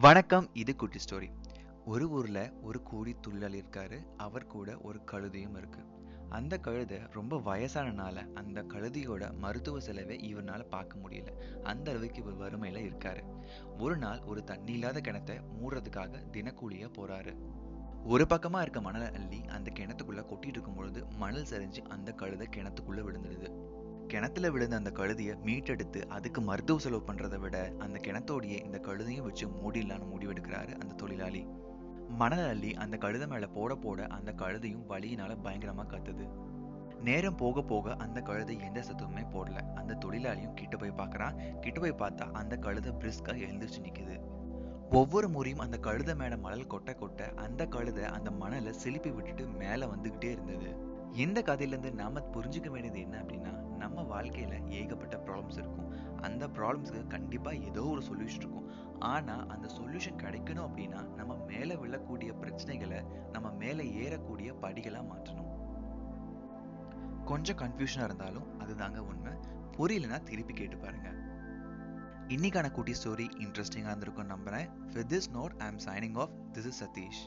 வணக்கம் இது குட்டி ஸ்டோரி. ஒரு ஊர்ல ஒரு கூடி துள்ளல் இருக்காரு. அவர் கூட ஒரு கழுதையும் இருக்கு. அந்த கழுதை ரொம்ப வயசானனால அந்த கழுதையோட மருத்துவ செலவை இவரால பார்க்க முடியல. அந்த அளவுக்கு இவர் வறுமையில இருக்காரு. ஒரு நாள் ஒரு தண்ணி இல்லாத கிணத்தை மூடுறதுக்காக தினக்கூலிய போறாரு. ஒரு பக்கமா இருக்க மணலை அள்ளி அந்த கிணத்துக்குள்ள கொட்டிட்டு இருக்கும் பொழுது மணல் சரிஞ்சு அந்த கழுதை கிணத்துக்குள்ள விழுந்துடுது. கிணத்துல விழுந்த அந்த கழுதியை மீட்டெடுத்து அதுக்கு மருத்துவ செலவு பண்றதை விட அந்த கிணத்தோடையே இந்த கழுதையும் வச்சு மூடிடலான்னு முடிவெடுக்கிறாரு அந்த தொழிலாளி. மணல் அள்ளி அந்த கழுத மேல போட போட அந்த கழுதையும் வலியினால பயங்கரமா கத்துது. நேரம் போக போக அந்த கழுதை எந்த சத்தமுமே போடல. அந்த தொழிலாளியும் கிட்ட போய் பார்க்கறான் கிட்ட போய் பார்த்தா அந்த கழுதை பிரிஸ்கா எழுந்திருச்சு நிக்குது. ஒவ்வொரு முறையும் அந்த கழுதை மேல மணல் கொட்ட கொட்ட அந்த கழுதை அந்த மணலை சிலுப்பி விட்டுட்டு மேல வந்துகிட்டே இருந்தது. இந்த கதையில இருந்து நாம புரிஞ்சுக்க வேண்டியது என்ன அப்படின்னா நம்ம வாழ்க்கையில ஏகப்பட்ட ப்ராப்ளம்ஸ் இருக்கும். அந்த ப்ராப்ளம்ஸ்க்கு கண்டிப்பா ஏதோ ஒரு சொல்யூஷன் இருக்கும். ஆனா அந்த சொல்யூஷன் கிடைக்கணும் அப்படின்னா நம்ம மேல விழக்கூடிய பிரச்சனைகளை நம்ம மேல ஏறக்கூடிய படிகளா மாற்றணும். கொஞ்சம் கன்ஃபியூஷனாக இருந்தாலும் அதுதாங்க உண்மை. புரியலனா திருப்பி கேட்டு பாருங்க. இன்னைக்கான குட்டி ஸ்டோரி இன்ட்ரெஸ்டிங்கா இருந்திருக்கும் நம்புறேன். With this note I am signing off this is Satish